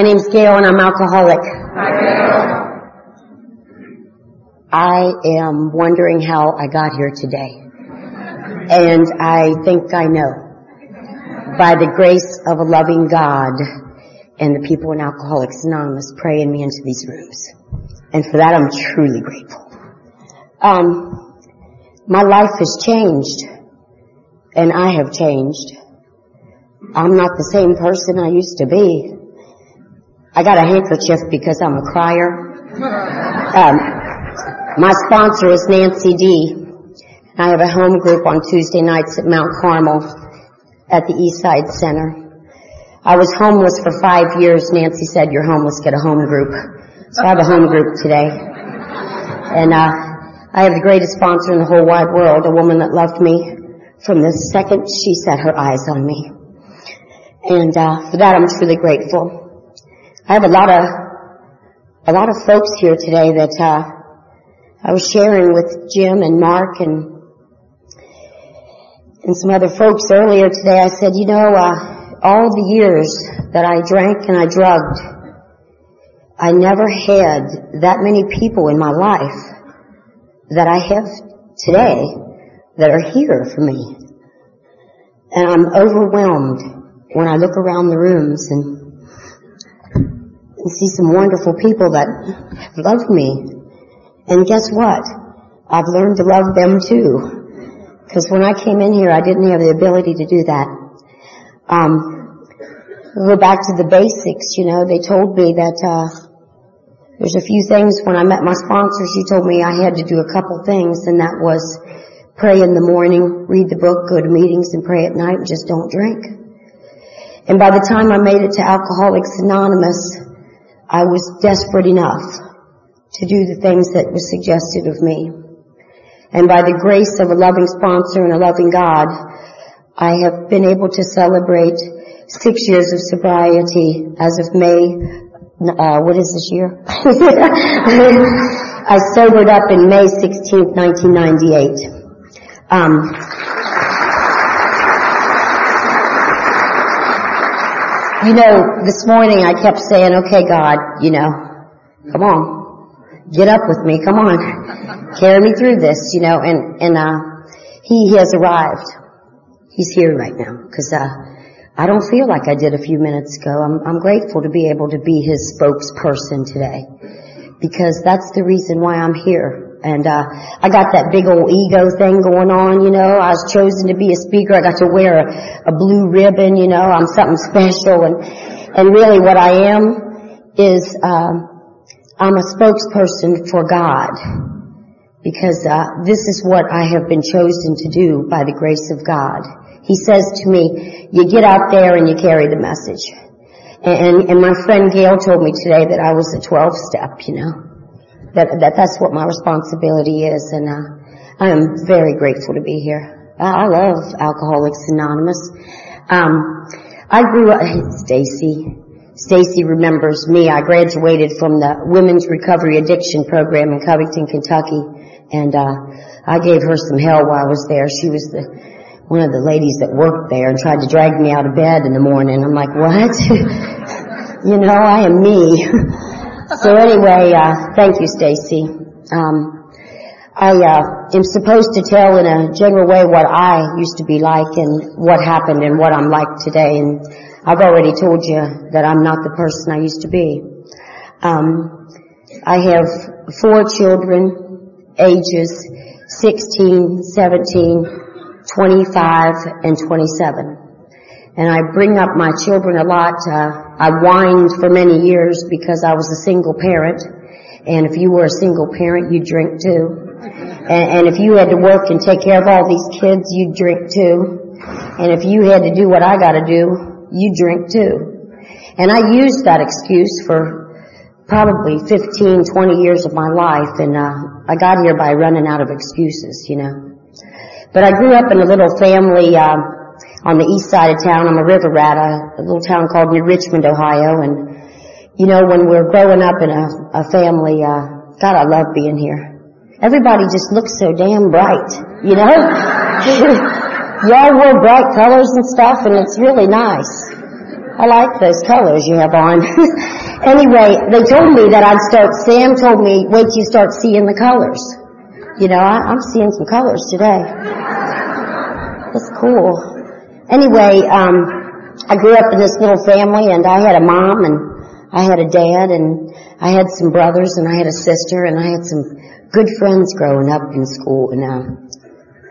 My name's Gail and I'm alcoholic. I am wondering how I got here today. And I think I know. By the grace of a loving God and the people in Alcoholics Anonymous praying me into these rooms. And for that I'm truly grateful. Um, my life has changed and I have changed. I'm not the same person I used to be. I got a handkerchief because I'm a crier. Um, my sponsor is Nancy D. I have a home group on Tuesday nights at Mount Carmel at the Eastside Center. I was homeless for five years. Nancy said, you're homeless, get a home group. So I have a home group today. And, uh, I have the greatest sponsor in the whole wide world, a woman that loved me from the second she set her eyes on me. And, uh, for that I'm truly grateful. I have a lot of, a lot of folks here today that, uh, I was sharing with Jim and Mark and and some other folks earlier today. I said, you know, uh, all the years that I drank and I drugged, I never had that many people in my life that I have today that are here for me. And I'm overwhelmed when I look around the rooms and, and see some wonderful people that loved me. And guess what? I've learned to love them too. Because when I came in here, I didn't have the ability to do that. Um, go back to the basics, you know, they told me that, uh, there's a few things when I met my sponsor, she told me I had to do a couple things and that was pray in the morning, read the book, go to meetings and pray at night just don't drink. And by the time I made it to Alcoholics Anonymous, I was desperate enough to do the things that were suggested of me. And by the grace of a loving sponsor and a loving God, I have been able to celebrate six years of sobriety as of May, uh, what is this year? I sobered up in May 16th, 1998. Um, you know, this morning I kept saying, okay, God, you know, come on, get up with me, come on carry me through this, you know, and, and, uh, he, he has arrived. He's here right now, cause, uh, I don't feel like I did a few minutes ago. I'm, I'm grateful to be able to be his spokesperson today. Because that's the reason why I'm here. And, uh, I got that big old ego thing going on, you know. I was chosen to be a speaker. I got to wear a, a blue ribbon, you know. I'm something special. And, and really what I am is, um, I'm a spokesperson for God because uh, this is what I have been chosen to do by the grace of God. He says to me, you get out there and you carry the message. And, and my friend Gail told me today that I was a 12 step, you know. That, that that's what my responsibility is and uh, I am very grateful to be here. I, love Alcoholics Anonymous. Um, I grew up, Stacy, Stacy remembers me. I graduated from the Women's Recovery Addiction Program in Covington, Kentucky. And, uh, I gave her some hell while I was there. She was the, one of the ladies that worked there and tried to drag me out of bed in the morning. I'm like, what? you know, I am me. so anyway, uh, thank you, Stacy. Um, I uh, am supposed to tell in a general way what I used to be like and what happened and what I'm like today. And I've already told you that I'm not the person I used to be. Um, I have four children, ages 16, 17, 25, and 27. And I bring up my children a lot. Uh, I whined for many years because I was a single parent. And if you were a single parent, you drink too. And, and if you had to work and take care of all these kids, you drink too. And if you had to do what I gotta do, you drink too. And I used that excuse for probably 15, 20 years of my life and uh, I got here by running out of excuses, you know. But I grew up in a little family uh, on the east side of town. I'm a river rat, a, a little town called New Richmond, Ohio. And, you know, when we're growing up in a, a family, uh, God, I love being here. Everybody just looks so damn bright, you know? Y'all wear bright colors and stuff and it's really nice. I like those colors you have on. anyway, they told me that I'd start, Sam told me, wait till you start seeing the colors. You know, I, I'm seeing some colors today. That's cool. Anyway, um, I grew up in this little family and I had a mom and I had a dad and I had some brothers and I had a sister and I had some good friends growing up in school and, uh,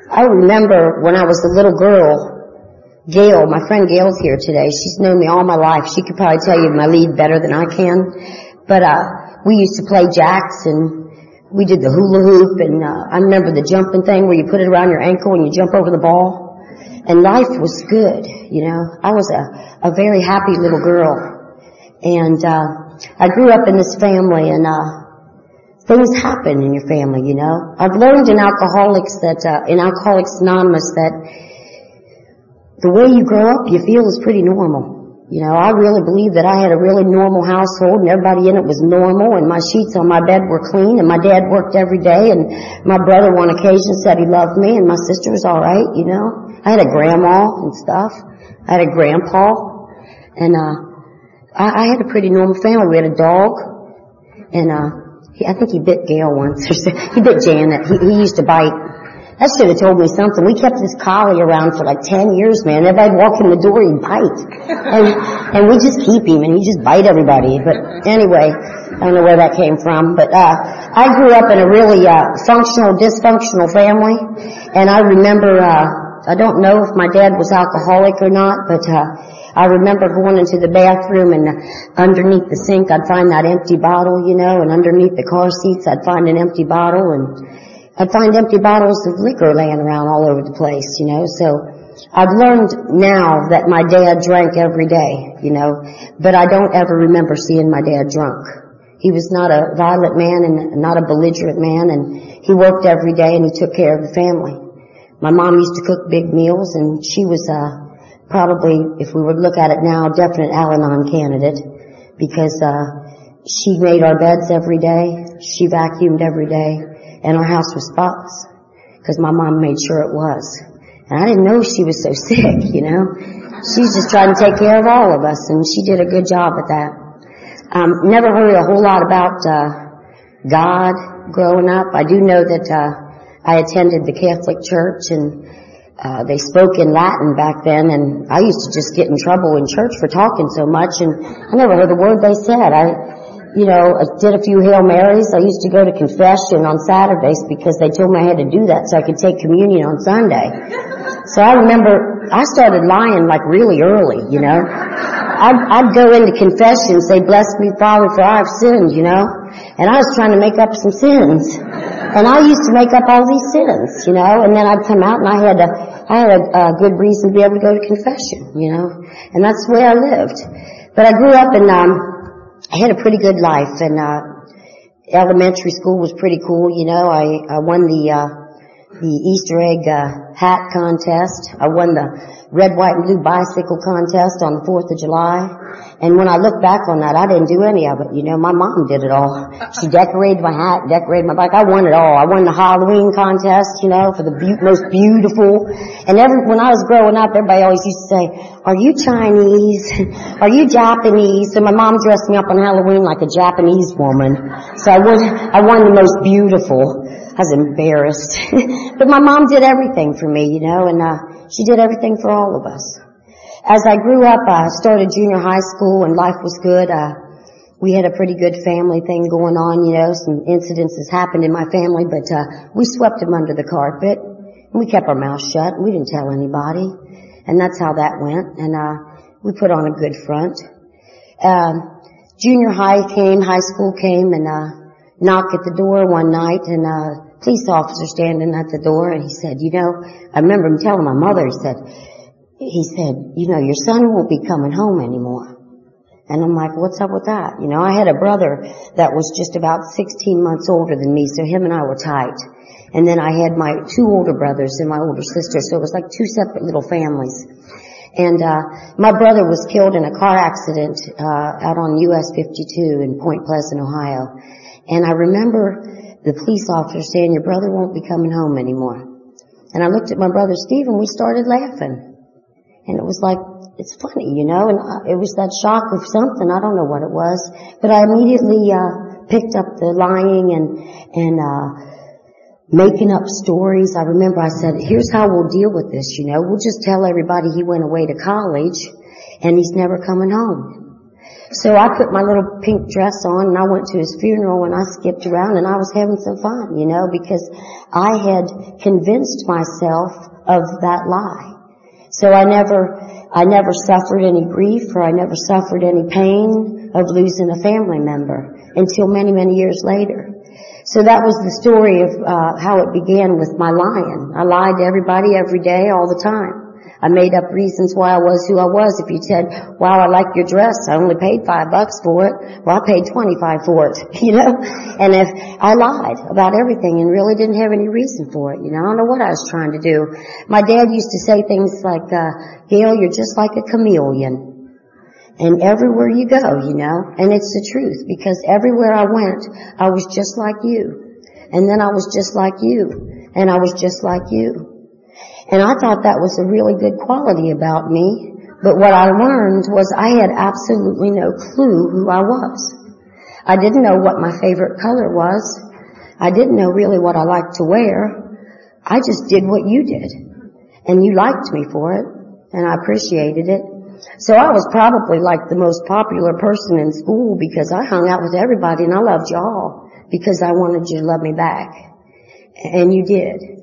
I remember when I was a little girl, Gail, my friend Gail's here today. She's known me all my life. She could probably tell you my lead better than I can. But, uh, we used to play jacks and we did the hula hoop and, uh, I remember the jumping thing where you put it around your ankle and you jump over the ball. And life was good, you know. I was a, a very happy little girl. And, uh, I grew up in this family and, uh, things happen in your family, you know. I've learned in alcoholics that, uh, in Alcoholics Anonymous that the way you grow up, you feel is pretty normal. You know, I really believe that I had a really normal household and everybody in it was normal and my sheets on my bed were clean and my dad worked every day and my brother one occasion said he loved me and my sister was alright, you know. I had a grandma and stuff. I had a grandpa and, uh, I, I had a pretty normal family. We had a dog and, uh, he, I think he bit Gail once or so. He bit Janet. He, he used to bite that should have told me something. We kept this collie around for like 10 years, man. Everybody'd walk in the door, he'd bite. And, and we just keep him and he just bite everybody. But anyway, I don't know where that came from. But, uh, I grew up in a really, uh, functional, dysfunctional family. And I remember, uh, I don't know if my dad was alcoholic or not, but, uh, I remember going into the bathroom and underneath the sink I'd find that empty bottle, you know, and underneath the car seats I'd find an empty bottle and I'd find empty bottles of liquor laying around all over the place, you know, so I've learned now that my dad drank every day, you know, but I don't ever remember seeing my dad drunk. He was not a violent man and not a belligerent man and he worked every day and he took care of the family. My mom used to cook big meals and she was, uh, probably, if we would look at it now, a definite Al-Anon candidate because, uh, she made our beds every day. She vacuumed every day and our house was spotless because my mom made sure it was. And I didn't know she was so sick, you know. She's just trying to take care of all of us, and she did a good job at that. Um, never heard a whole lot about uh, God growing up. I do know that uh, I attended the Catholic Church, and uh, they spoke in Latin back then, and I used to just get in trouble in church for talking so much, and I never heard a word they said. I you know, I did a few Hail Marys. I used to go to confession on Saturdays because they told me I had to do that so I could take communion on Sunday. So I remember I started lying like really early, you know. I'd, I'd go into confession and say, bless me, Father, for I have sinned, you know. And I was trying to make up some sins. And I used to make up all these sins, you know, and then I'd come out and I had a, I had a, a good reason to be able to go to confession, you know. And that's the way I lived. But I grew up in, um, I had a pretty good life and, uh, elementary school was pretty cool, you know, I, I won the, uh, the Easter egg, uh, hat contest. I won the red, white, and blue bicycle contest on the 4th of July. And when I look back on that, I didn't do any of it. You know, my mom did it all. She decorated my hat, decorated my bike. I won it all. I won the Halloween contest, you know, for the be- most beautiful. And every, when I was growing up, everybody always used to say, are you Chinese? Are you Japanese? So my mom dressed me up on Halloween like a Japanese woman. So I won, I won the most beautiful. I was embarrassed. but my mom did everything for me, you know, and, uh, she did everything for all of us. As I grew up, I started junior high school and life was good. Uh, we had a pretty good family thing going on, you know, some incidences happened in my family, but, uh, we swept them under the carpet. And we kept our mouths shut. We didn't tell anybody. And that's how that went. And, uh, we put on a good front. Um, junior high came, high school came, and, uh, knocked at the door one night, and, uh, police officer standing at the door, and he said, you know, I remember him telling my mother, he said, he said, you know, your son won't be coming home anymore. And I'm like, what's up with that? You know, I had a brother that was just about 16 months older than me, so him and I were tight. And then I had my two older brothers and my older sister, so it was like two separate little families. And uh, my brother was killed in a car accident uh, out on US 52 in Point Pleasant, Ohio. And I remember the police officer saying, your brother won't be coming home anymore. And I looked at my brother Steve and we started laughing. And it was like, it's funny, you know, and it was that shock of something. I don't know what it was, but I immediately, uh, picked up the lying and, and, uh, making up stories. I remember I said, here's how we'll deal with this, you know, we'll just tell everybody he went away to college and he's never coming home. So I put my little pink dress on and I went to his funeral and I skipped around and I was having some fun, you know, because I had convinced myself of that lie. So I never, I never suffered any grief or I never suffered any pain of losing a family member until many, many years later. So that was the story of uh, how it began with my lying. I lied to everybody every day, all the time. I made up reasons why I was who I was. If you said, wow, I like your dress, I only paid five bucks for it. Well, I paid 25 for it, you know? And if I lied about everything and really didn't have any reason for it, you know, I don't know what I was trying to do. My dad used to say things like, uh, Gail, you're just like a chameleon. And everywhere you go, you know, and it's the truth because everywhere I went, I was just like you. And then I was just like you. And I was just like you. And I thought that was a really good quality about me. But what I learned was I had absolutely no clue who I was. I didn't know what my favorite color was. I didn't know really what I liked to wear. I just did what you did. And you liked me for it. And I appreciated it. So I was probably like the most popular person in school because I hung out with everybody and I loved y'all because I wanted you to love me back. And you did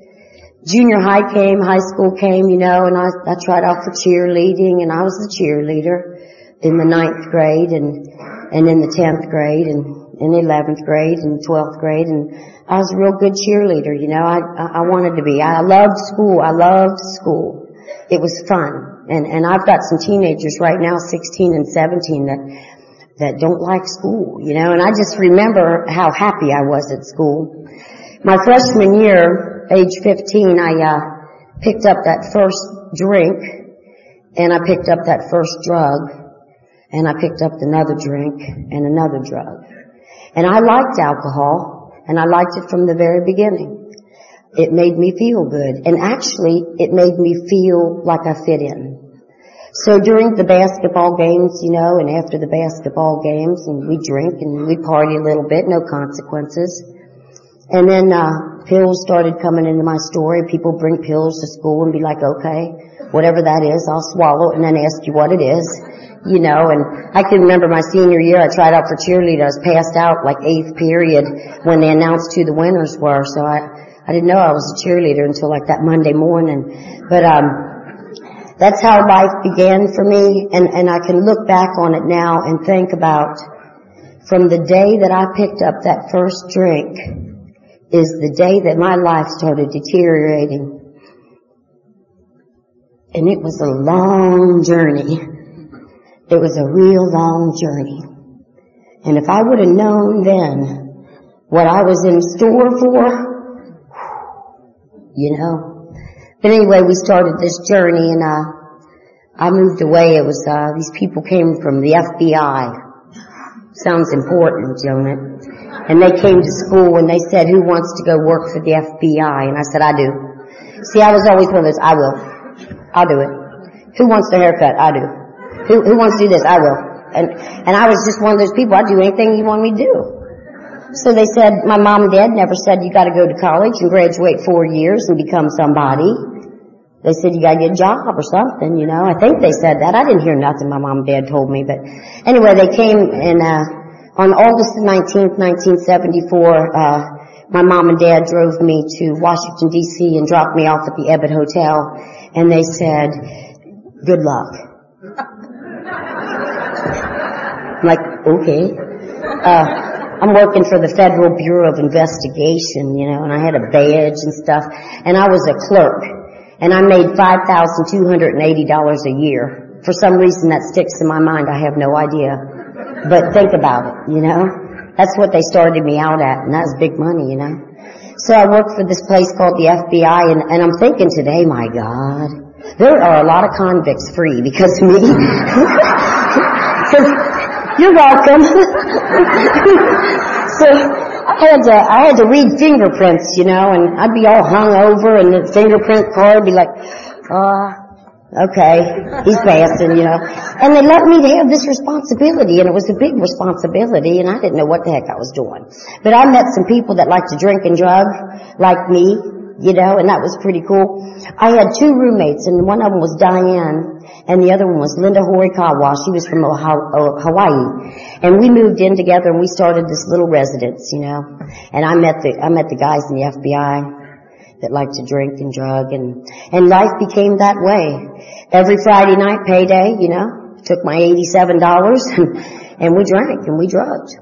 junior high came, high school came, you know, and I, I tried out for cheerleading and I was the cheerleader in the ninth grade and, and in the tenth grade and in eleventh grade and twelfth grade and I was a real good cheerleader, you know, I, I wanted to be. I loved school. I loved school. It was fun. And, and I've got some teenagers right now, 16 and 17 that, that don't like school, you know, and I just remember how happy I was at school. My freshman year, age 15, I uh, picked up that first drink, and I picked up that first drug, and I picked up another drink and another drug. And I liked alcohol, and I liked it from the very beginning. It made me feel good, and actually, it made me feel like I fit in. So during the basketball games, you know, and after the basketball games, and we drink and we party a little bit, no consequences. And then, uh, pills started coming into my story. People bring pills to school and be like, okay, whatever that is, I'll swallow it and then ask you what it is. You know, and I can remember my senior year, I tried out for cheerleader. I was passed out like eighth period when they announced who the winners were. So I, I didn't know I was a cheerleader until like that Monday morning. But, um, that's how life began for me. And, and I can look back on it now and think about from the day that I picked up that first drink is the day that my life started deteriorating. And it was a long journey. It was a real long journey. And if I would have known then what I was in store for, you know. But anyway, we started this journey and, uh, I moved away. It was, uh, these people came from the FBI. Sounds important, don't it? And they came to school and they said, who wants to go work for the FBI? And I said, I do. See, I was always one of those, I will. I'll do it. Who wants the haircut? I do. Who, who wants to do this? I will. And, and I was just one of those people, I'd do anything you want me to do. So they said, my mom and dad never said you gotta go to college and graduate four years and become somebody. They said you gotta get a job or something, you know. I think they said that. I didn't hear nothing my mom and dad told me, but anyway, they came and, uh, on August 19th, 1974, uh, my mom and dad drove me to Washington D.C. and dropped me off at the Ebbitt Hotel, and they said, "Good luck." I'm like, okay. Uh, I'm working for the Federal Bureau of Investigation, you know, and I had a badge and stuff, and I was a clerk, and I made five thousand two hundred and eighty dollars a year. For some reason, that sticks in my mind. I have no idea. But think about it, you know? That's what they started me out at, and that was big money, you know? So I worked for this place called the FBI, and, and I'm thinking today, my God, there are a lot of convicts free because me. you're welcome. so I had to, I had to read fingerprints, you know, and I'd be all hung over, and the fingerprint card would be like, uh, Okay, he's passing, you know. And they let me have this responsibility, and it was a big responsibility, and I didn't know what the heck I was doing. But I met some people that like to drink and drug, like me, you know, and that was pretty cool. I had two roommates, and one of them was Diane, and the other one was Linda Horikawa. She was from Hawaii. And we moved in together, and we started this little residence, you know. And I met the, I met the guys in the FBI that liked to drink and drug and, and life became that way. Every Friday night payday, you know, took my $87 and, we drank and we drugged.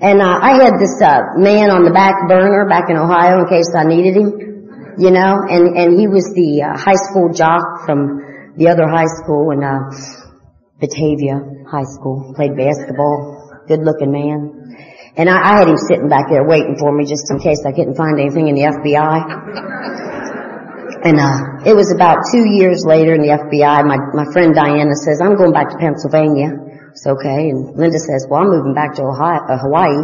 And uh, I had this uh, man on the back burner back in Ohio in case I needed him, you know, and and he was the uh, high school jock from the other high school in uh, Batavia High School. Played basketball, good looking man. And I, I had him sitting back there waiting for me just in case I couldn't find anything in the FBI. And uh, it was about two years later in the FBI, my, my friend Diana says, I'm going back to Pennsylvania. It's okay. And Linda says, well, I'm moving back to Ohio, uh, Hawaii.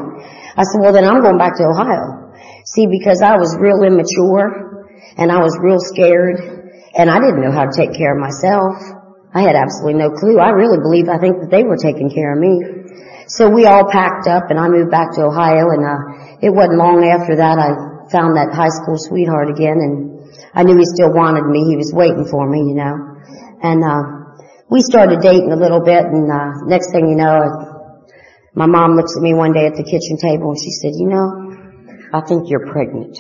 I said, well, then I'm going back to Ohio. See, because I was real immature and I was real scared and I didn't know how to take care of myself. I had absolutely no clue. I really believe, I think that they were taking care of me. So we all packed up and I moved back to Ohio and, uh, it wasn't long after that I found that high school sweetheart again and I knew he still wanted me. He was waiting for me, you know. And, uh, we started dating a little bit and, uh, next thing you know, my mom looks at me one day at the kitchen table and she said, you know, I think you're pregnant.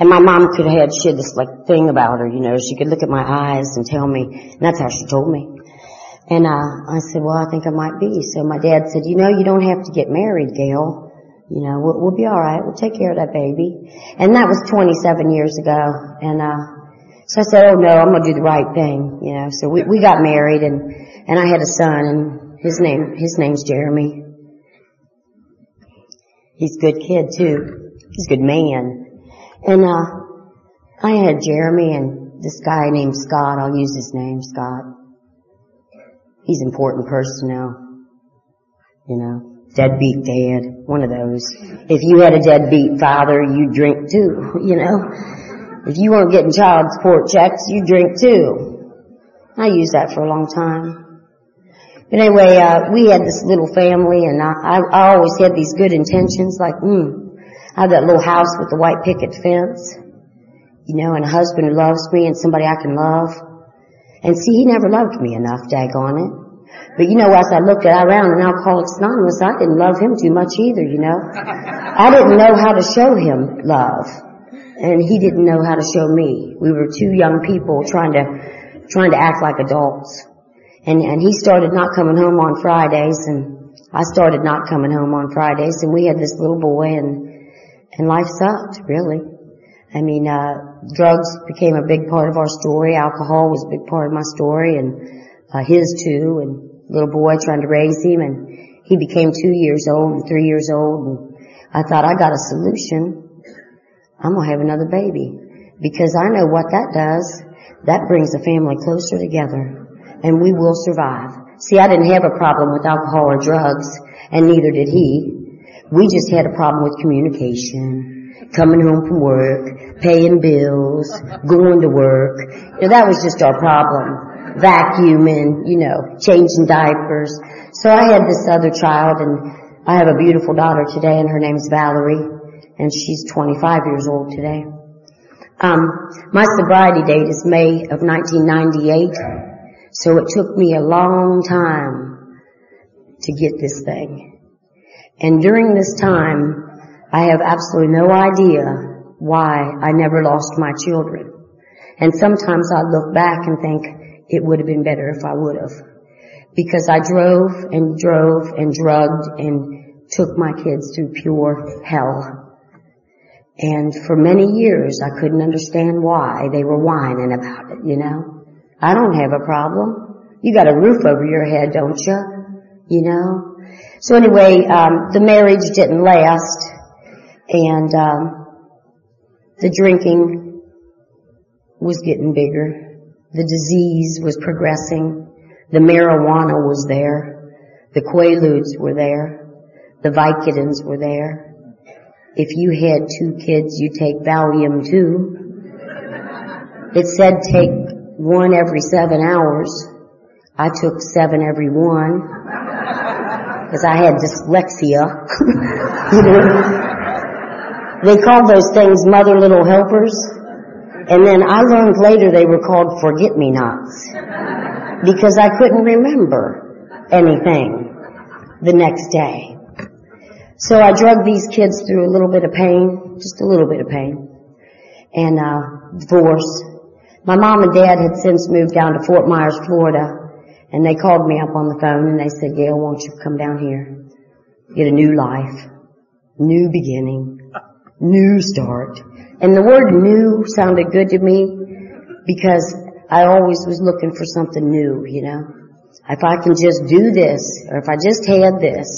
And my mom could have had she had this like thing about her, you know, she could look at my eyes and tell me, and that's how she told me. And uh, I said, well, I think I might be. So my dad said, you know, you don't have to get married, Gail. You know, we'll, we'll be all right. We'll take care of that baby. And that was 27 years ago. And uh, so I said, oh no, I'm gonna do the right thing. You know, so we we got married, and and I had a son, and his name his name's Jeremy. He's a good kid too. He's a good man. And uh, I had Jeremy and this guy named Scott. I'll use his name, Scott. He's an important person now. You know, deadbeat dad, one of those. If you had a deadbeat father, you drink too, you know. If you weren't getting child support checks, you drink too. I used that for a long time. But anyway, uh, we had this little family and I, I, I always had these good intentions like, hmm, I have that little house with the white picket fence, you know, and a husband who loves me and somebody I can love. And see, he never loved me enough, daggone it. But you know, as I looked around in Alcoholics Anonymous, I didn't love him too much either, you know. I didn't know how to show him love. And he didn't know how to show me. We were two young people trying to, trying to act like adults. And, and he started not coming home on Fridays and I started not coming home on Fridays and we had this little boy and, and life sucked, really. I mean, uh, drugs became a big part of our story. Alcohol was a big part of my story and, uh, his too and little boy trying to raise him and he became two years old and three years old and I thought I got a solution. I'm gonna have another baby because I know what that does. That brings the family closer together and we will survive. See, I didn't have a problem with alcohol or drugs and neither did he. We just had a problem with communication coming home from work, paying bills, going to work. You know, that was just our problem. Vacuuming, you know, changing diapers. So I had this other child and I have a beautiful daughter today and her name's Valerie and she's 25 years old today. Um, my sobriety date is May of 1998. So it took me a long time to get this thing. And during this time, I have absolutely no idea why I never lost my children. And sometimes I look back and think it would have been better if I would have. Because I drove and drove and drugged and took my kids through pure hell. And for many years I couldn't understand why they were whining about it, you know. I don't have a problem. You got a roof over your head, don't you? You know? So anyway, um, the marriage didn't last and um, the drinking was getting bigger. The disease was progressing. The marijuana was there. The Quaaludes were there. The Vicodins were there. If you had two kids, you take Valium too. It said take one every seven hours. I took seven every one because I had dyslexia. you know, they called those things mother little helpers. And then I learned later they were called forget-me-nots because I couldn't remember anything the next day. So I drug these kids through a little bit of pain, just a little bit of pain, and uh, divorce. My mom and dad had since moved down to Fort Myers, Florida, and they called me up on the phone and they said, Gail, won't you come down here? Get a new life, new beginning, new start. And the word new sounded good to me because I always was looking for something new, you know. If I can just do this, or if I just had this,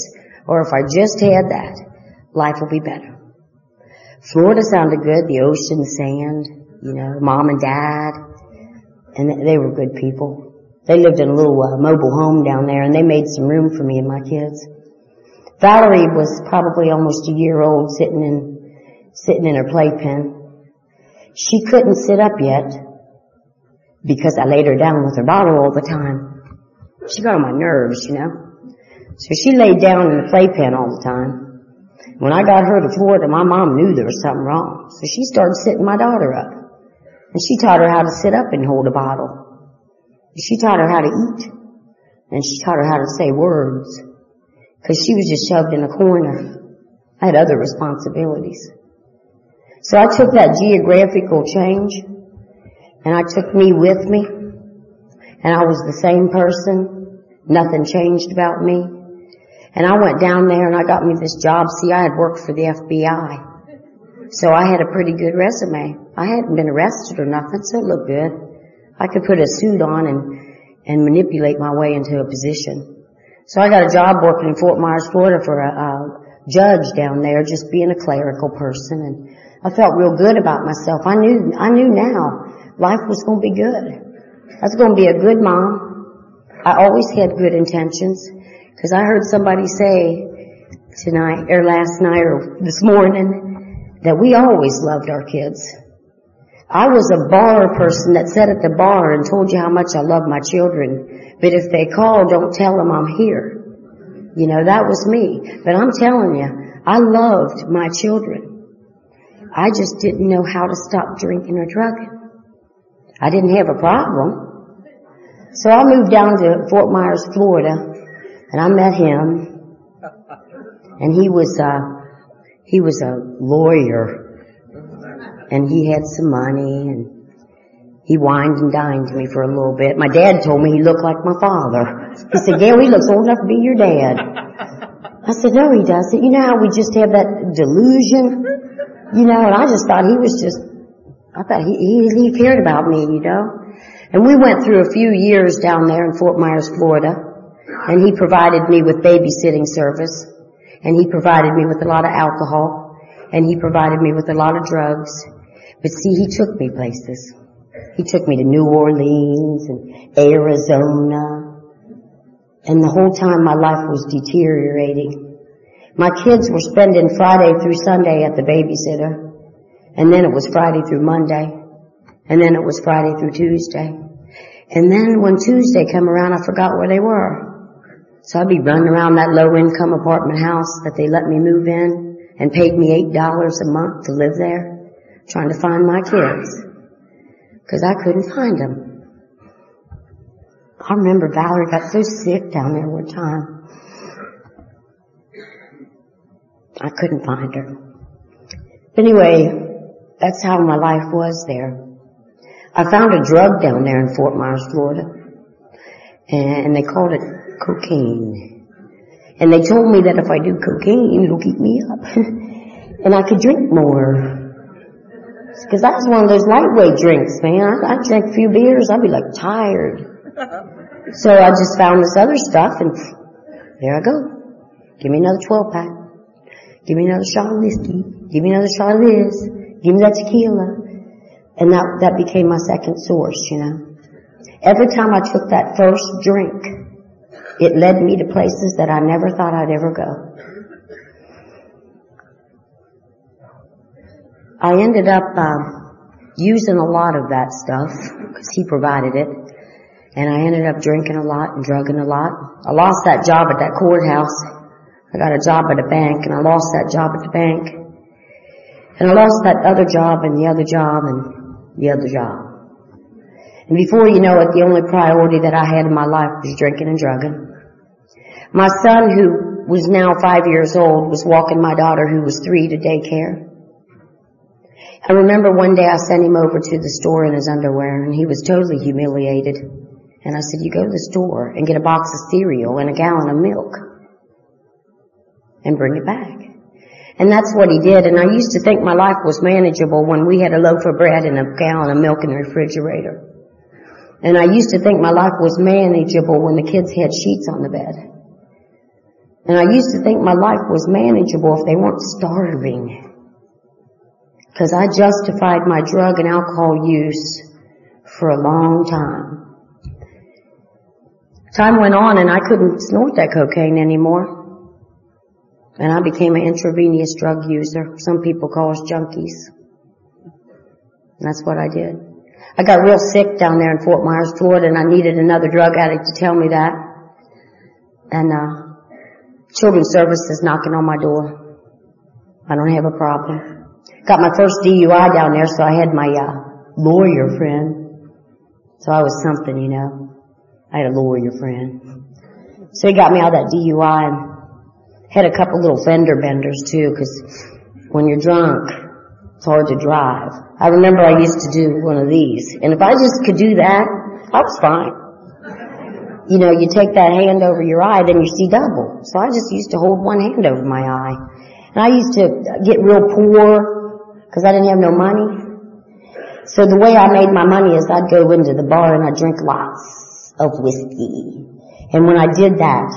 or if I just had that, life will be better. Florida sounded good, the ocean, sand, you know, mom and dad, and they were good people. They lived in a little uh, mobile home down there and they made some room for me and my kids. Valerie was probably almost a year old sitting in, sitting in her playpen. She couldn't sit up yet because I laid her down with her bottle all the time. She got on my nerves, you know. So she laid down in the playpen all the time. When I got her to Florida, my mom knew there was something wrong. So she started sitting my daughter up. And she taught her how to sit up and hold a bottle. She taught her how to eat. And she taught her how to say words. Cause she was just shoved in a corner. I had other responsibilities. So I took that geographical change and I took me with me and I was the same person. Nothing changed about me. And I went down there and I got me this job. See, I had worked for the FBI. So I had a pretty good resume. I hadn't been arrested or nothing, so it looked good. I could put a suit on and, and manipulate my way into a position. So I got a job working in Fort Myers, Florida for a, a judge down there, just being a clerical person and I felt real good about myself. I knew, I knew now life was going to be good. I was going to be a good mom. I always had good intentions because I heard somebody say tonight or last night or this morning that we always loved our kids. I was a bar person that sat at the bar and told you how much I love my children. But if they call, don't tell them I'm here. You know, that was me. But I'm telling you, I loved my children. I just didn't know how to stop drinking or drugging. I didn't have a problem. So I moved down to Fort Myers, Florida, and I met him. And he was, uh, he was a lawyer and he had some money and he wined and dined me for a little bit. My dad told me he looked like my father. He said, Gail, he looks old enough to be your dad. I said, no, he doesn't. You know how we just have that delusion? You know, and I just thought he was just, I thought he, he, he cared about me, you know. And we went through a few years down there in Fort Myers, Florida, and he provided me with babysitting service, and he provided me with a lot of alcohol, and he provided me with a lot of drugs, but see, he took me places. He took me to New Orleans and Arizona. And the whole time my life was deteriorating. My kids were spending Friday through Sunday at the babysitter. And then it was Friday through Monday. And then it was Friday through Tuesday. And then when Tuesday come around, I forgot where they were. So I'd be running around that low income apartment house that they let me move in and paid me $8 a month to live there trying to find my kids because I couldn't find them. I remember Valerie got so sick down there one time. I couldn't find her. But anyway, that's how my life was there. I found a drug down there in Fort Myers, Florida, and they called it cocaine. And they told me that if I do cocaine, it'll keep me up. and I could drink more. Cause that was one of those lightweight drinks, man. I, I'd drink a few beers, I'd be like tired. So I just found this other stuff and there I go. Give me another 12 pack. Give me another shot of whiskey. Give me another shot of this. Give me that tequila. And that, that became my second source, you know. Every time I took that first drink, it led me to places that I never thought I'd ever go. I ended up uh, using a lot of that stuff because he provided it. And I ended up drinking a lot and drugging a lot. I lost that job at that courthouse. I got a job at a bank and I lost that job at the bank. And I lost that other job and the other job and the other job. And before you know it, the only priority that I had in my life was drinking and drugging. My son, who was now five years old, was walking my daughter, who was three, to daycare. I remember one day I sent him over to the store in his underwear, and he was totally humiliated. And I said, you go to the store and get a box of cereal and a gallon of milk and bring it back. And that's what he did. And I used to think my life was manageable when we had a loaf of bread and a gallon of milk in the refrigerator. And I used to think my life was manageable when the kids had sheets on the bed. And I used to think my life was manageable if they weren't starving. Because I justified my drug and alcohol use for a long time. Time went on and I couldn't snort that cocaine anymore. And I became an intravenous drug user. Some people call us junkies. And that's what I did. I got real sick down there in Fort Myers, Florida, and I needed another drug addict to tell me that. And, uh, Children's Services knocking on my door. I don't have a problem. Got my first DUI down there, so I had my uh, lawyer friend. So I was something, you know. I had a lawyer friend. So he got me out of that DUI and had a couple little fender benders too, because when you're drunk, it's hard to drive. I remember I used to do one of these, and if I just could do that, I was fine you know, you take that hand over your eye, then you see double. So I just used to hold one hand over my eye. And I used to get real poor because I didn't have no money. So the way I made my money is I'd go into the bar and I'd drink lots of whiskey. And when I did that,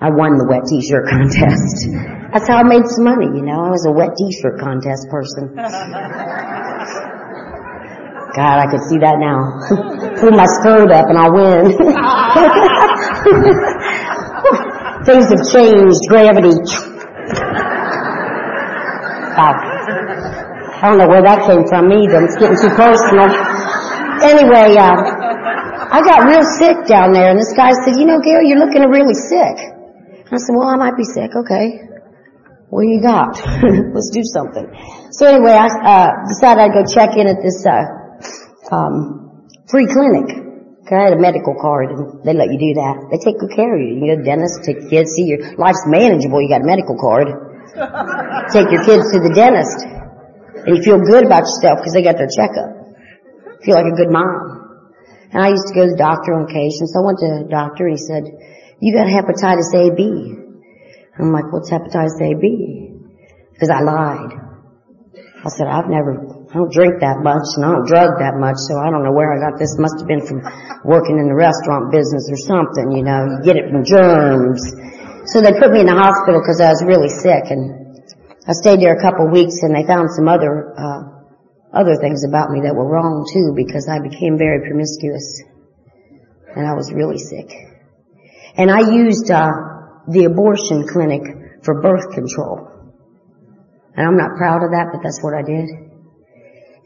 I won the wet t-shirt contest. That's how I made some money, you know. I was a wet t-shirt contest person. God, I could see that now. Pull my skirt up and I'll win. Things have changed. Gravity. Wow. I don't know where that came from either. It's getting too personal. Anyway, uh, I got real sick down there and this guy said, you know, Gail, you're looking really sick. I said, well, I might be sick. Okay. What do you got? Let's do something. So anyway, I uh, decided I'd go check in at this uh, um, free clinic. I had a medical card and they let you do that. They take good care of you. You go to the dentist, take your kids, see your life's manageable, you got a medical card. take your kids to the dentist. And you feel good about yourself because they got their checkup. Feel like a good mom. And I used to go to the doctor on occasion, so I went to the doctor and he said, you got hepatitis A, B. I'm like, what's hepatitis A, B? Because I lied. I said, I've never I don't drink that much and I don't drug that much, so I don't know where I got this. Must have been from working in the restaurant business or something, you know. You get it from germs. So they put me in the hospital because I was really sick and I stayed there a couple of weeks and they found some other, uh, other things about me that were wrong too because I became very promiscuous and I was really sick. And I used, uh, the abortion clinic for birth control. And I'm not proud of that, but that's what I did.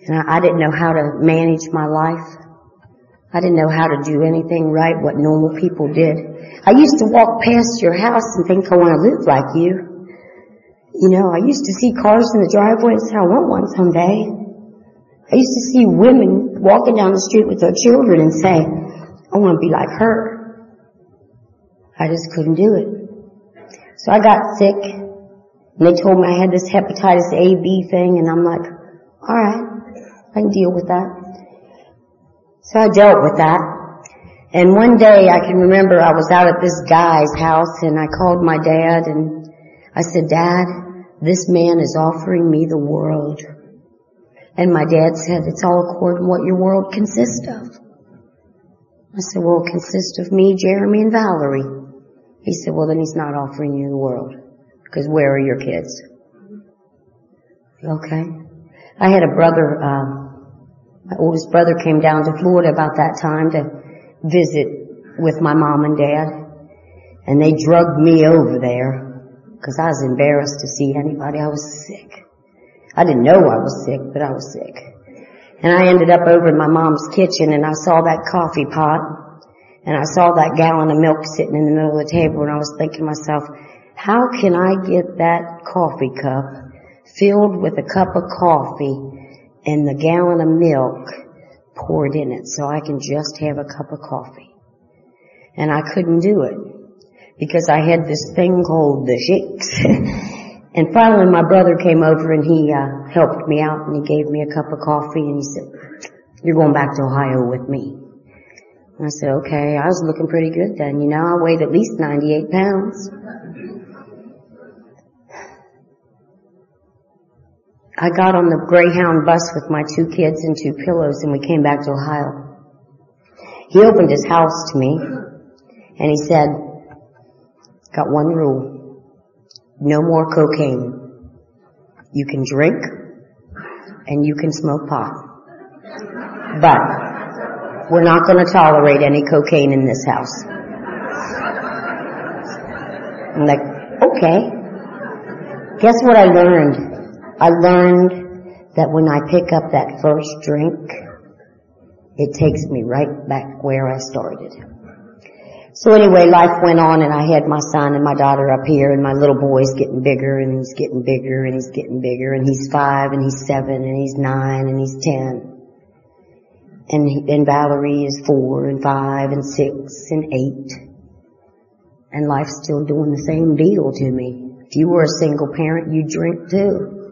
And I, I didn't know how to manage my life. I didn't know how to do anything right, what normal people did. I used to walk past your house and think I want to live like you. You know, I used to see cars in the driveway and say I want one someday. I used to see women walking down the street with their children and say, I want to be like her. I just couldn't do it. So I got sick and they told me I had this hepatitis A, B thing and I'm like, alright. I can deal with that. So I dealt with that. And one day I can remember I was out at this guy's house and I called my dad and I said, Dad, this man is offering me the world. And my dad said, it's all according to what your world consists of. I said, well, it consists of me, Jeremy, and Valerie. He said, well, then he's not offering you the world. Because where are your kids? Okay. I had a brother, um, my oldest brother came down to Florida about that time to visit with my mom and dad. And they drugged me over there because I was embarrassed to see anybody. I was sick. I didn't know I was sick, but I was sick. And I ended up over in my mom's kitchen and I saw that coffee pot and I saw that gallon of milk sitting in the middle of the table and I was thinking to myself, how can I get that coffee cup filled with a cup of coffee and the gallon of milk poured in it so I can just have a cup of coffee? And I couldn't do it because I had this thing called the shakes. and finally my brother came over and he uh, helped me out and he gave me a cup of coffee and he said, you're going back to Ohio with me. I said, okay, I was looking pretty good then. You know, I weighed at least 98 pounds. I got on the Greyhound bus with my two kids and two pillows and we came back to Ohio. He opened his house to me and he said, got one rule. No more cocaine. You can drink and you can smoke pot. But we're not going to tolerate any cocaine in this house. I'm like, okay. Guess what I learned? I learned that when I pick up that first drink, it takes me right back where I started. So anyway, life went on and I had my son and my daughter up here and my little boy's getting bigger and he's getting bigger and he's getting bigger and he's five and he's seven and he's nine and he's ten. And, and Valerie is four and five and six and eight. And life's still doing the same deal to me. If you were a single parent, you drink too.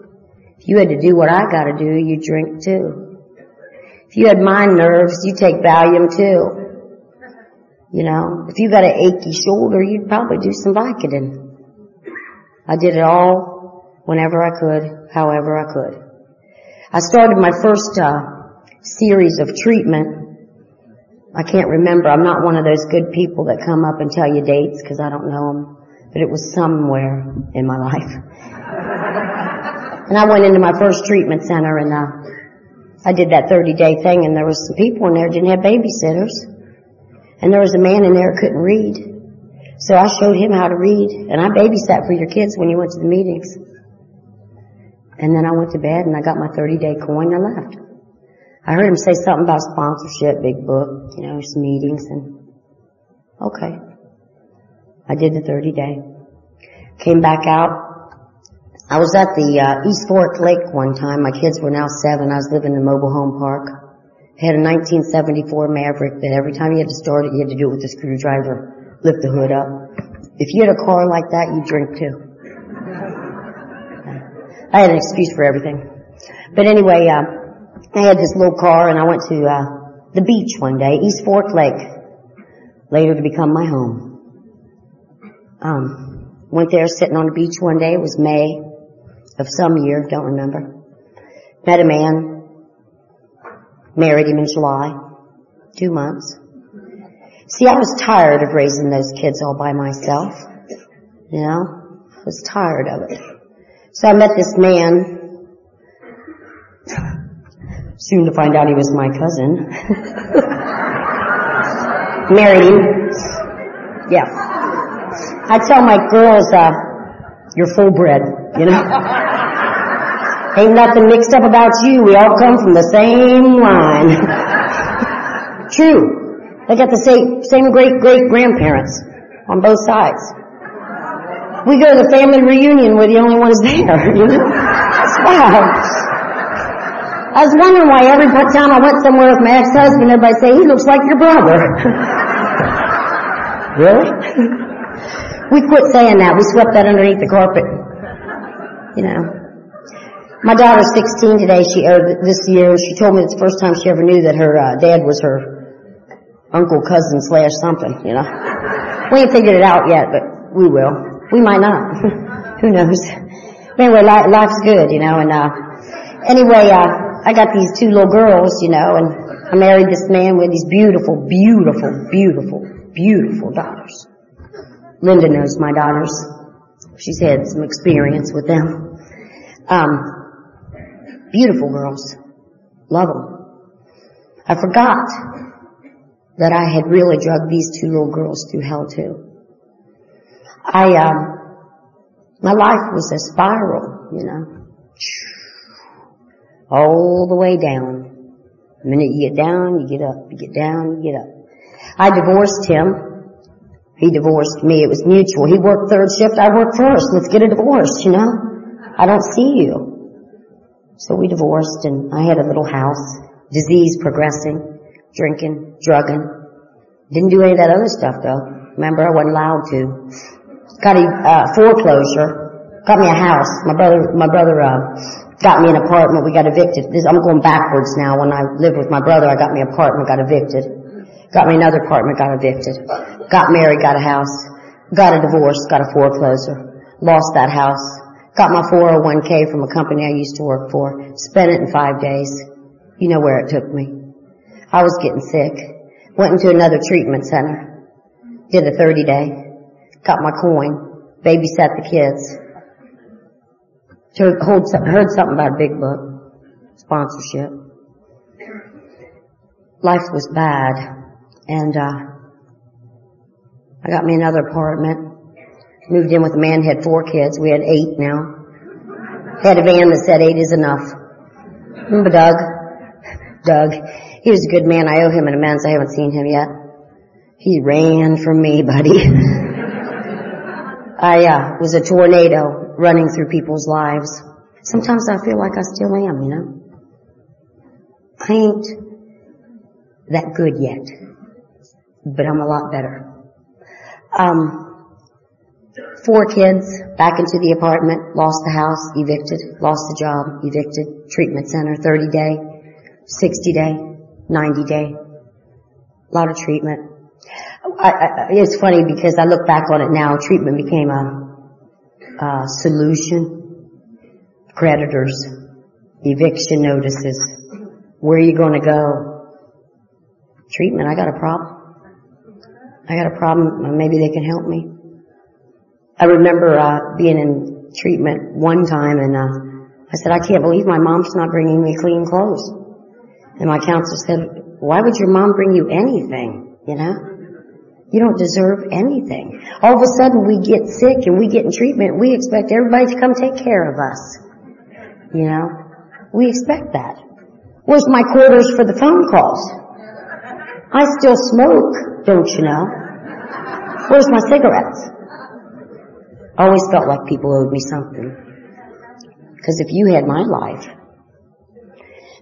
If you had to do what I gotta do, you drink too. If you had my nerves, you take Valium too. You know, if you got an achy shoulder, you'd probably do some Vicodin. I did it all whenever I could, however I could. I started my first uh, series of treatment. I can't remember. I'm not one of those good people that come up and tell you dates because I don't know them. But it was somewhere in my life. and I went into my first treatment center and uh, I did that 30 day thing and there was some people in there didn't have babysitters. And there was a man in there couldn't read. So I showed him how to read. And I babysat for your kids when you went to the meetings. And then I went to bed and I got my 30 day coin and I left. I heard him say something about sponsorship, big book, you know, some meetings and okay. I did the 30 day. Came back out. I was at the uh, East Fork Lake one time. My kids were now seven. I was living in a mobile home park had a 1974 Maverick that every time you had to start it, you had to do it with a screwdriver, lift the hood up. If you had a car like that, you'd drink too. I had an excuse for everything. But anyway, uh, I had this little car and I went to uh, the beach one day, East Fork Lake, later to become my home. Um, went there sitting on the beach one day. It was May of some year, don't remember. Met a man, Married him in July. Two months. See, I was tired of raising those kids all by myself. You know? I was tired of it. So I met this man. Soon to find out he was my cousin. Married him. Yeah. I tell my girls, uh, you're full bred, you know? Ain't nothing mixed up about you. We all come from the same line. True. They got the same, same great great grandparents on both sides. We go to the family reunion, we're the only ones there, you know? Wow. I was wondering why every time I went somewhere with my ex-husband, everybody say, he looks like your brother. really? we quit saying that. We swept that underneath the carpet. You know. My daughter's 16 today. She uh, this year. She told me it's the first time she ever knew that her uh, dad was her uncle, cousin, slash something. You know, we ain't figured it out yet, but we will. We might not. Who knows? But anyway, li- life's good, you know. And uh, anyway, uh, I got these two little girls, you know, and I married this man with these beautiful, beautiful, beautiful, beautiful daughters. Linda knows my daughters. She's had some experience with them. Um, Beautiful girls. Love them. I forgot that I had really drugged these two little girls through hell too. I, um, my life was a spiral, you know, all the way down. The minute you get down, you get up. You get down, you get up. I divorced him. He divorced me. It was mutual. He worked third shift. I worked first. Let's get a divorce, you know? I don't see you. So we divorced and I had a little house. Disease progressing. Drinking. Drugging. Didn't do any of that other stuff though. Remember, I wasn't allowed to. Got a uh, foreclosure. Got me a house. My brother, my brother, uh, got me an apartment. We got evicted. This, I'm going backwards now. When I lived with my brother, I got me an apartment, got evicted. Got me another apartment, got evicted. Got married, got a house. Got a divorce, got a foreclosure. Lost that house. Got my 401k from a company I used to work for. Spent it in five days. You know where it took me. I was getting sick. Went into another treatment center. Did a 30 day. Got my coin. Babysat the kids Heard, something about big book, sponsorship. Life was bad, and uh, I got me another apartment. Moved in with a man, had four kids. We had eight now. Had a van that said eight is enough. Remember Doug? Doug. He was a good man. I owe him an amends. I haven't seen him yet. He ran from me, buddy. I uh, was a tornado running through people's lives. Sometimes I feel like I still am, you know. I ain't that good yet, but I'm a lot better. Um, four kids back into the apartment, lost the house, evicted, lost the job, evicted, treatment center, 30 day, 60 day, 90 day, a lot of treatment. I, I, it's funny because I look back on it now, treatment became a uh, solution, creditors, eviction notices, where are you going to go? Treatment, I got a problem. I got a problem, maybe they can help me. I remember uh, being in treatment one time and uh, I said, I can't believe my mom's not bringing me clean clothes. And my counselor said, why would your mom bring you anything, you know? You don't deserve anything. All of a sudden we get sick and we get in treatment. We expect everybody to come take care of us. You know? We expect that. Where's my quarters for the phone calls? I still smoke, don't you know? Where's my cigarettes? I always felt like people owed me something. Because if you had my life.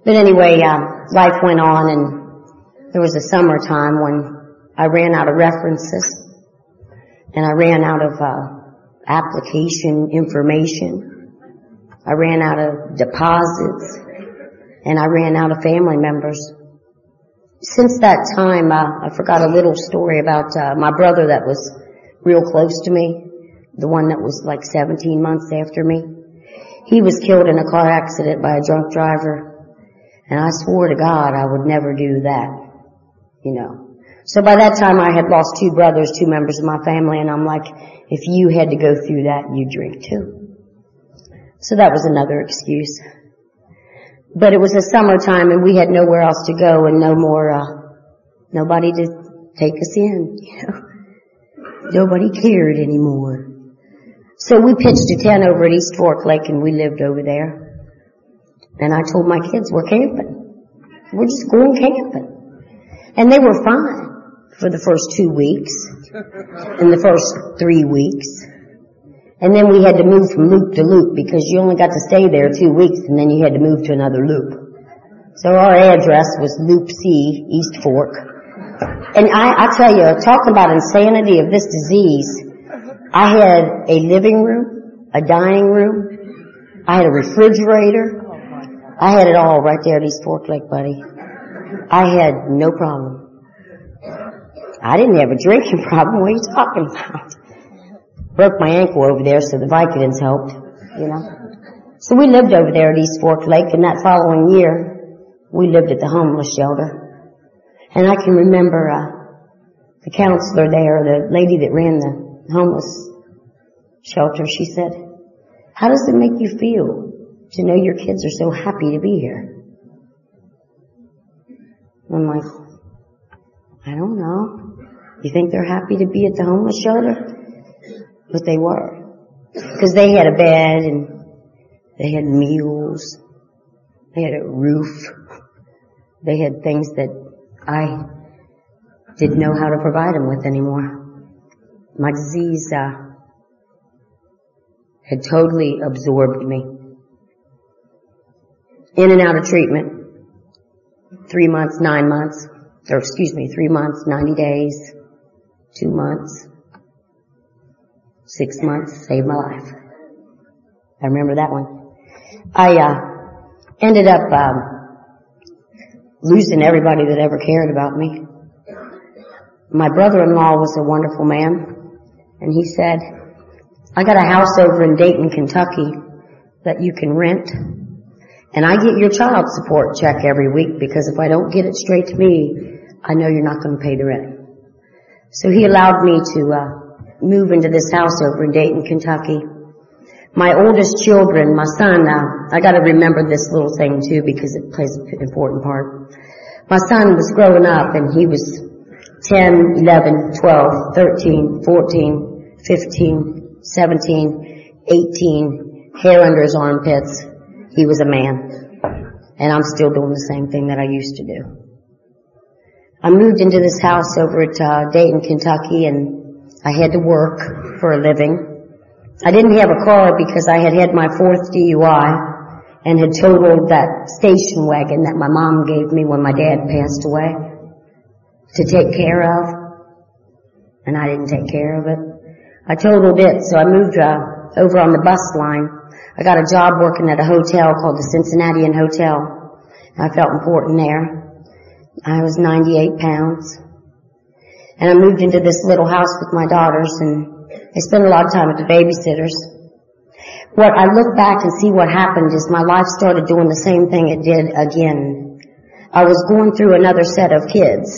But anyway, uh, life went on and there was a summertime when I ran out of references and I ran out of uh, application information. I ran out of deposits and I ran out of family members. Since that time, uh, I forgot a little story about uh, my brother that was real close to me, the one that was like 17 months after me. He was killed in a car accident by a drunk driver, and I swore to God I would never do that, you know. So by that time I had lost two brothers, two members of my family, and I'm like, if you had to go through that, you drink too. So that was another excuse. But it was a summertime and we had nowhere else to go and no more, uh, nobody to take us in, you know. Nobody cared anymore. So we pitched a tent over at East Fork Lake and we lived over there. And I told my kids, we're camping. We're just going camping. And they were fine for the first two weeks, in the first three weeks. And then we had to move from loop to loop because you only got to stay there two weeks and then you had to move to another loop. So our address was Loop C, East Fork. And I, I tell you, talking about insanity of this disease, I had a living room, a dining room, I had a refrigerator, I had it all right there at East Fork Lake, buddy. I had no problem. I didn't have a drinking problem. What are you talking about? Broke my ankle over there, so the Vicodins helped, you know. So we lived over there at East Fork Lake, and that following year, we lived at the homeless shelter. And I can remember, uh, the counselor there, the lady that ran the homeless shelter, she said, how does it make you feel to know your kids are so happy to be here? I'm like, I don't know. You think they're happy to be at the homeless shelter? But they were. Because they had a bed and they had meals. They had a roof. They had things that I didn't know how to provide them with anymore. My disease uh, had totally absorbed me. In and out of treatment. Three months, nine months, or excuse me, three months, 90 days, two months, six months, saved my life. I remember that one. I, uh, ended up, um, losing everybody that ever cared about me. My brother-in-law was a wonderful man, and he said, I got a house over in Dayton, Kentucky that you can rent, and I get your child support check every week because if I don't get it straight to me, I know you're not going to pay the rent. So he allowed me to uh, move into this house over in Dayton, Kentucky. My oldest children, my son, uh, I got to remember this little thing too because it plays an important part. My son was growing up and he was 10, 11, 12, 13, 14, 15, 17, 18, hair under his armpits. He was a man. And I'm still doing the same thing that I used to do. I moved into this house over at uh, Dayton, Kentucky, and I had to work for a living. I didn't have a car because I had had my fourth DUI and had totaled that station wagon that my mom gave me when my dad passed away to take care of, and I didn't take care of it. I totaled it, so I moved uh, over on the bus line. I got a job working at a hotel called the Cincinnatian Hotel. I felt important there. I was 98 pounds. And I moved into this little house with my daughters and I spent a lot of time with the babysitters. What I look back and see what happened is my life started doing the same thing it did again. I was going through another set of kids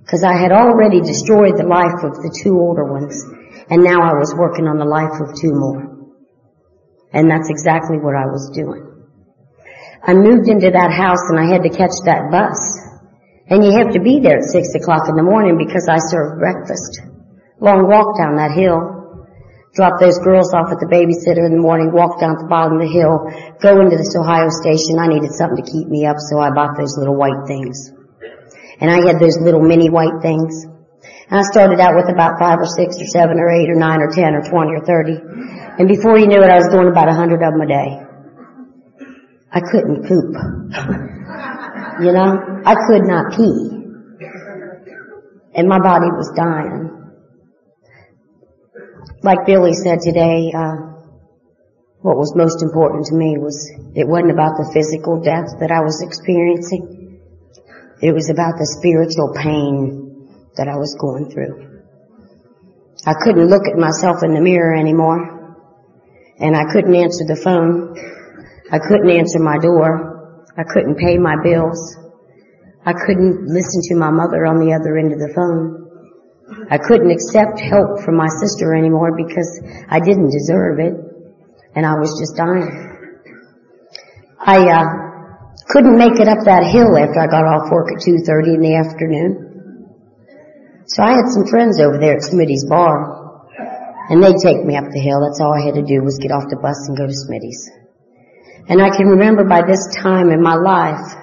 because I had already destroyed the life of the two older ones and now I was working on the life of two more. And that's exactly what I was doing. I moved into that house and I had to catch that bus. And you have to be there at six o'clock in the morning because I serve breakfast. Long walk down that hill. Drop those girls off at the babysitter in the morning, walk down to the bottom of the hill, go into this Ohio station. I needed something to keep me up, so I bought those little white things. And I had those little mini white things. And I started out with about five or six or seven or eight or nine or ten or twenty or thirty. And before you knew it, I was doing about a hundred of them a day. I couldn't poop. You know, I could not pee. And my body was dying. Like Billy said today, uh, what was most important to me was it wasn't about the physical death that I was experiencing. It was about the spiritual pain that I was going through. I couldn't look at myself in the mirror anymore. And I couldn't answer the phone. I couldn't answer my door. I couldn't pay my bills. I couldn't listen to my mother on the other end of the phone. I couldn't accept help from my sister anymore because I didn't deserve it and I was just dying. I uh, couldn't make it up that hill after I got off work at 2.30 in the afternoon. So I had some friends over there at Smitty's bar and they'd take me up the hill. That's all I had to do was get off the bus and go to Smitty's. And I can remember by this time in my life,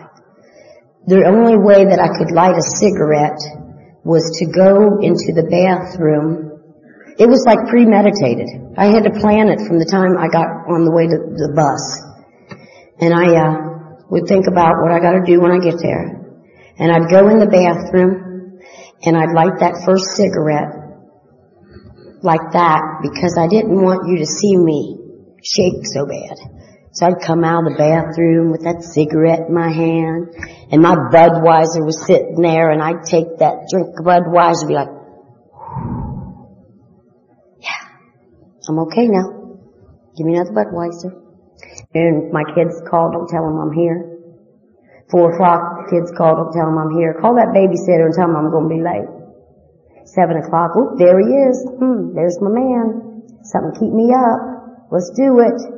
the only way that I could light a cigarette was to go into the bathroom. It was like premeditated. I had to plan it from the time I got on the way to the bus. And I, uh, would think about what I gotta do when I get there. And I'd go in the bathroom and I'd light that first cigarette like that because I didn't want you to see me shake so bad. So I'd come out of the bathroom with that cigarette in my hand and my Budweiser was sitting there and I'd take that drink of Budweiser and be like, yeah, I'm okay now. Give me another Budweiser. And my kids call, don't tell them I'm here. Four o'clock, kids call, don't tell them I'm here. Call that babysitter and tell them I'm going to be late. Seven o'clock, oh, there he is. Hmm, there's my man. Something keep me up. Let's do it.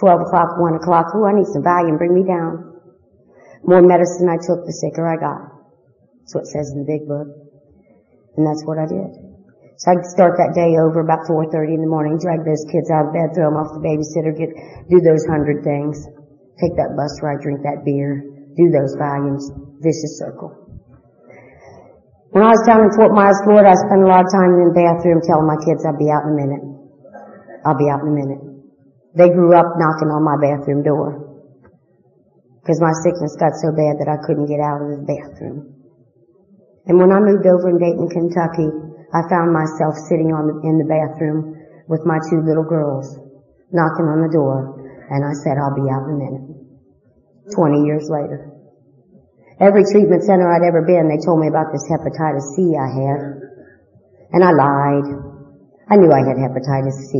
12 o'clock, 1 o'clock, ooh, I need some Valium, bring me down. More medicine I took, the sicker I got. That's what it says in the big book. And that's what I did. So I'd start that day over about 4.30 in the morning, drag those kids out of bed, throw them off the babysitter, get, do those hundred things. Take that bus ride, drink that beer, do those Valiums. Vicious circle. When I was down in Fort Myers, Florida, I spent a lot of time in the bathroom telling my kids I'd be out in a minute. I'll be out in a minute. They grew up knocking on my bathroom door because my sickness got so bad that I couldn't get out of the bathroom. And when I moved over in Dayton, Kentucky, I found myself sitting on the, in the bathroom with my two little girls knocking on the door and I said, I'll be out in a minute. 20 years later. Every treatment center I'd ever been, they told me about this hepatitis C I had. And I lied. I knew I had hepatitis C.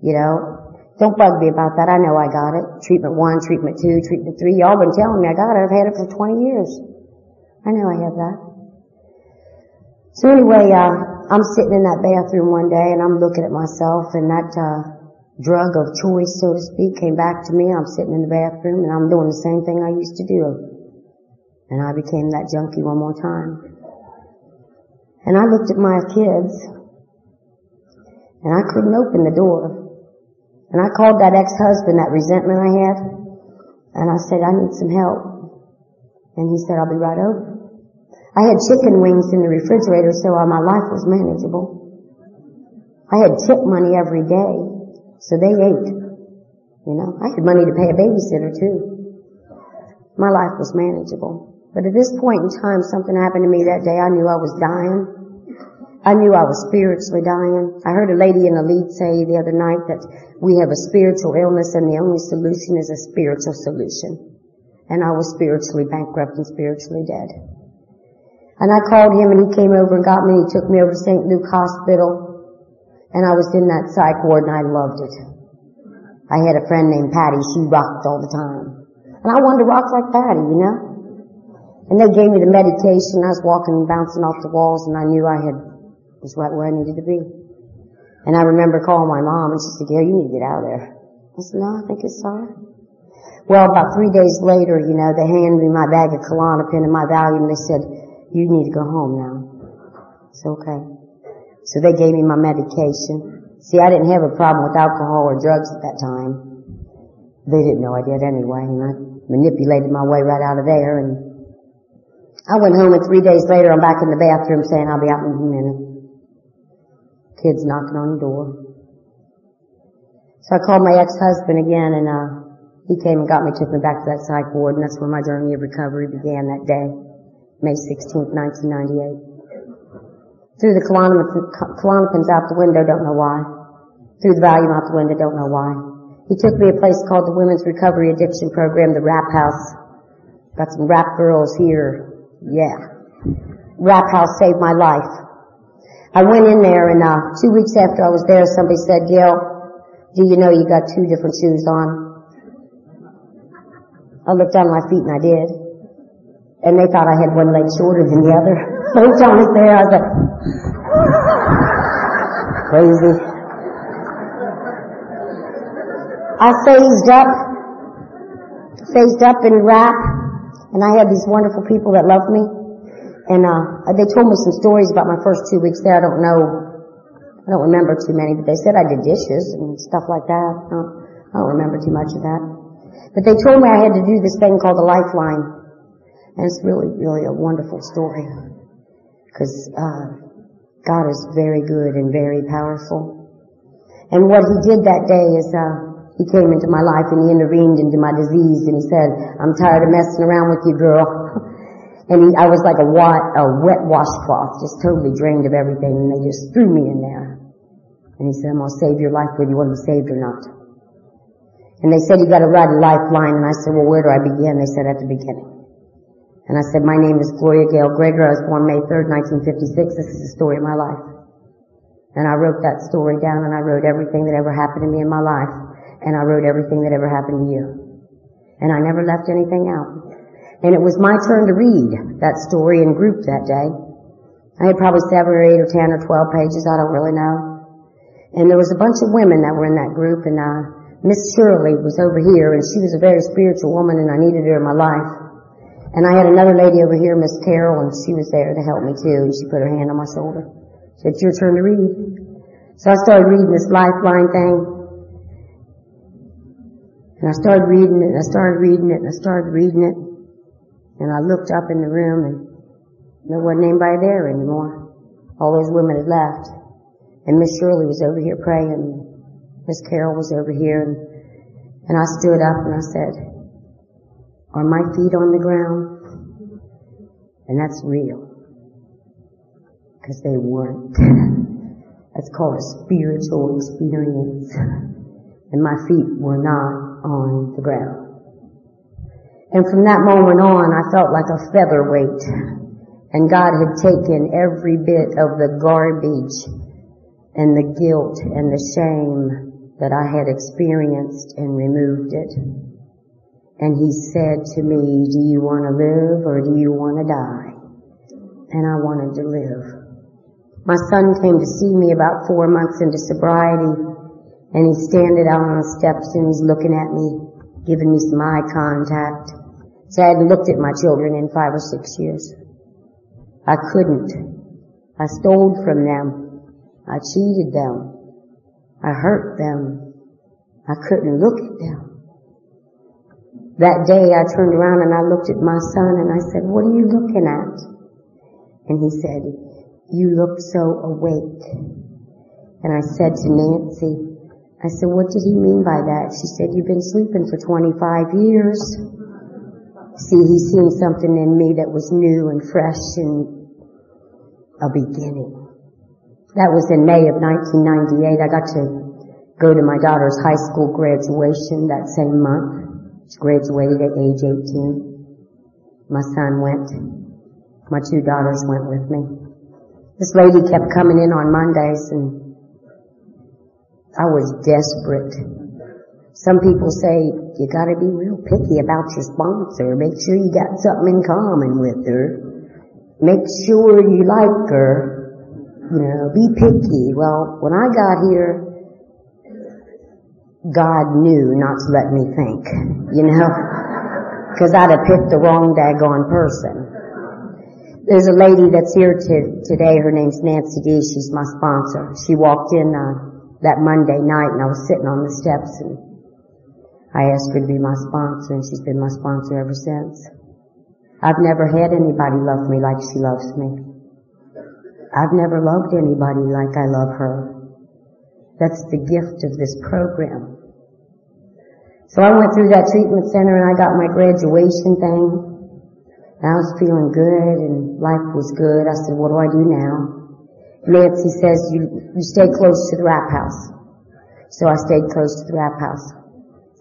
You know, don't bug me about that. I know I got it. Treatment one, treatment two, treatment three. Y'all been telling me I got it. I've had it for 20 years. I know I have that. So anyway, uh, I'm sitting in that bathroom one day and I'm looking at myself and that, uh, drug of choice, so to speak, came back to me. I'm sitting in the bathroom and I'm doing the same thing I used to do. And I became that junkie one more time. And I looked at my kids and I couldn't open the door. And I called that ex-husband, that resentment I had, and I said, I need some help. And he said, I'll be right over. I had chicken wings in the refrigerator so my life was manageable. I had tip money every day, so they ate. You know, I had money to pay a babysitter too. My life was manageable. But at this point in time, something happened to me that day. I knew I was dying. I knew I was spiritually dying. I heard a lady in the lead say the other night that we have a spiritual illness and the only solution is a spiritual solution. And I was spiritually bankrupt and spiritually dead. And I called him and he came over and got me and he took me over to St. Luke Hospital. And I was in that psych ward and I loved it. I had a friend named Patty. She rocked all the time. And I wanted to rock like Patty, you know? And they gave me the medication. I was walking, and bouncing off the walls, and I knew I had was right where I needed to be. And I remember calling my mom, and she said, "Gail, you need to get out of there." I said, "No, I think it's alright." Well, about three days later, you know, they handed me my bag of Klonopin and my Valium. And they said, "You need to go home now." It's okay. So they gave me my medication. See, I didn't have a problem with alcohol or drugs at that time. They didn't know I did anyway, and I manipulated my way right out of there and I went home and three days later I'm back in the bathroom saying I'll be out in a minute. Kids knocking on the door. So I called my ex-husband again and, uh, he came and got me, took me back to that psych ward and that's where my journey of recovery began that day, May 16th, 1998. Threw the Klonopins out the window, don't know why. Threw the Valium out the window, don't know why. He took me a place called the Women's Recovery Addiction Program, the Rap House. Got some rap girls here, yeah. Rap House saved my life. I went in there and uh, two weeks after I was there, somebody said, Gail, do you know you got two different shoes on? I looked down at my feet and I did. And they thought I had one leg shorter than the other. Time I was there, I was like, crazy. I phased up, phased up in rap, and I had these wonderful people that loved me. And, uh, they told me some stories about my first two weeks there. I don't know, I don't remember too many, but they said I did dishes and stuff like that. I don't, I don't remember too much of that. But they told me I had to do this thing called the lifeline. And it's really, really a wonderful story. Cause, uh, God is very good and very powerful. And what he did that day is, uh, he came into my life and he intervened into my disease and he said, I'm tired of messing around with you, girl. and he, I was like a, wet, a wet washcloth, just totally drained of everything and they just threw me in there. And he said, I'm going to save your life whether you want to be saved or not. And they said, you got to write a lifeline. And I said, well, where do I begin? They said, at the beginning. And I said, my name is Gloria Gail Greger. I was born May 3rd, 1956. This is the story of my life. And I wrote that story down and I wrote everything that ever happened to me in my life and I wrote everything that ever happened to you. And I never left anything out. And it was my turn to read that story in group that day. I had probably seven or eight or ten or twelve pages, I don't really know. And there was a bunch of women that were in that group and uh Miss Shirley was over here and she was a very spiritual woman and I needed her in my life. And I had another lady over here, Miss Carol, and she was there to help me too, and she put her hand on my shoulder. She said, it's your turn to read. So I started reading this lifeline thing, and I started reading it, and I started reading it, and I started reading it. And I looked up in the room and there wasn't anybody there anymore. All those women had left. And Miss Shirley was over here praying. And Miss Carol was over here and, and I stood up and I said, are my feet on the ground? And that's real. Cause they weren't. That's called a spiritual experience. And my feet were not on the ground. And from that moment on, I felt like a featherweight. And God had taken every bit of the garbage and the guilt and the shame that I had experienced and removed it. And he said to me, do you want to live or do you want to die? And I wanted to live. My son came to see me about four months into sobriety and he's standing out on the steps and he's looking at me, giving me some eye contact. So I hadn't looked at my children in five or six years. I couldn't. I stole from them. I cheated them. I hurt them. I couldn't look at them. That day I turned around and I looked at my son and I said, what are you looking at? And he said, you look so awake. And I said to Nancy, I said, what did he mean by that? She said, you've been sleeping for 25 years. See, he seen something in me that was new and fresh and a beginning. That was in May of 1998. I got to go to my daughter's high school graduation that same month. She graduated at age 18. My son went. My two daughters went with me. This lady kept coming in on Mondays and I was desperate some people say you gotta be real picky about your sponsor. Make sure you got something in common with her. Make sure you like her. You know, be picky. Well, when I got here, God knew not to let me think, you know, cause I'd have picked the wrong daggone person. There's a lady that's here to, today. Her name's Nancy D. She's my sponsor. She walked in uh, that Monday night, and I was sitting on the steps, and I asked her to be my sponsor and she's been my sponsor ever since. I've never had anybody love me like she loves me. I've never loved anybody like I love her. That's the gift of this program. So I went through that treatment center and I got my graduation thing. And I was feeling good and life was good. I said, what do I do now? Nancy says, you, you stay close to the rap house. So I stayed close to the rap house.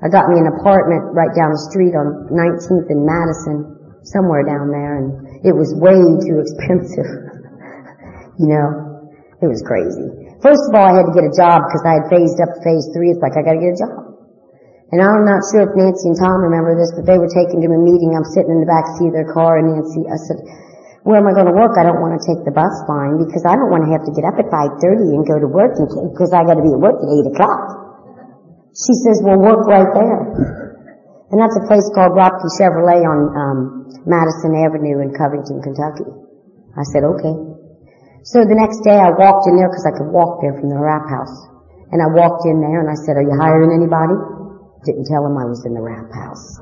I got me an apartment right down the street on 19th and Madison, somewhere down there, and it was way too expensive. you know, it was crazy. First of all, I had to get a job because I had phased up phase three. It's like, I gotta get a job. And I'm not sure if Nancy and Tom remember this, but they were taken to a meeting. I'm sitting in the back seat of their car and Nancy, I said, where am I going to work? I don't want to take the bus line because I don't want to have to get up at 5.30 and go to work because I got to be at work at 8 o'clock. She says, well, work right there. And that's a place called Rocky Chevrolet on um, Madison Avenue in Covington, Kentucky. I said, okay. So the next day I walked in there because I could walk there from the rap house. And I walked in there and I said, are you hiring anybody? Didn't tell them I was in the rap house.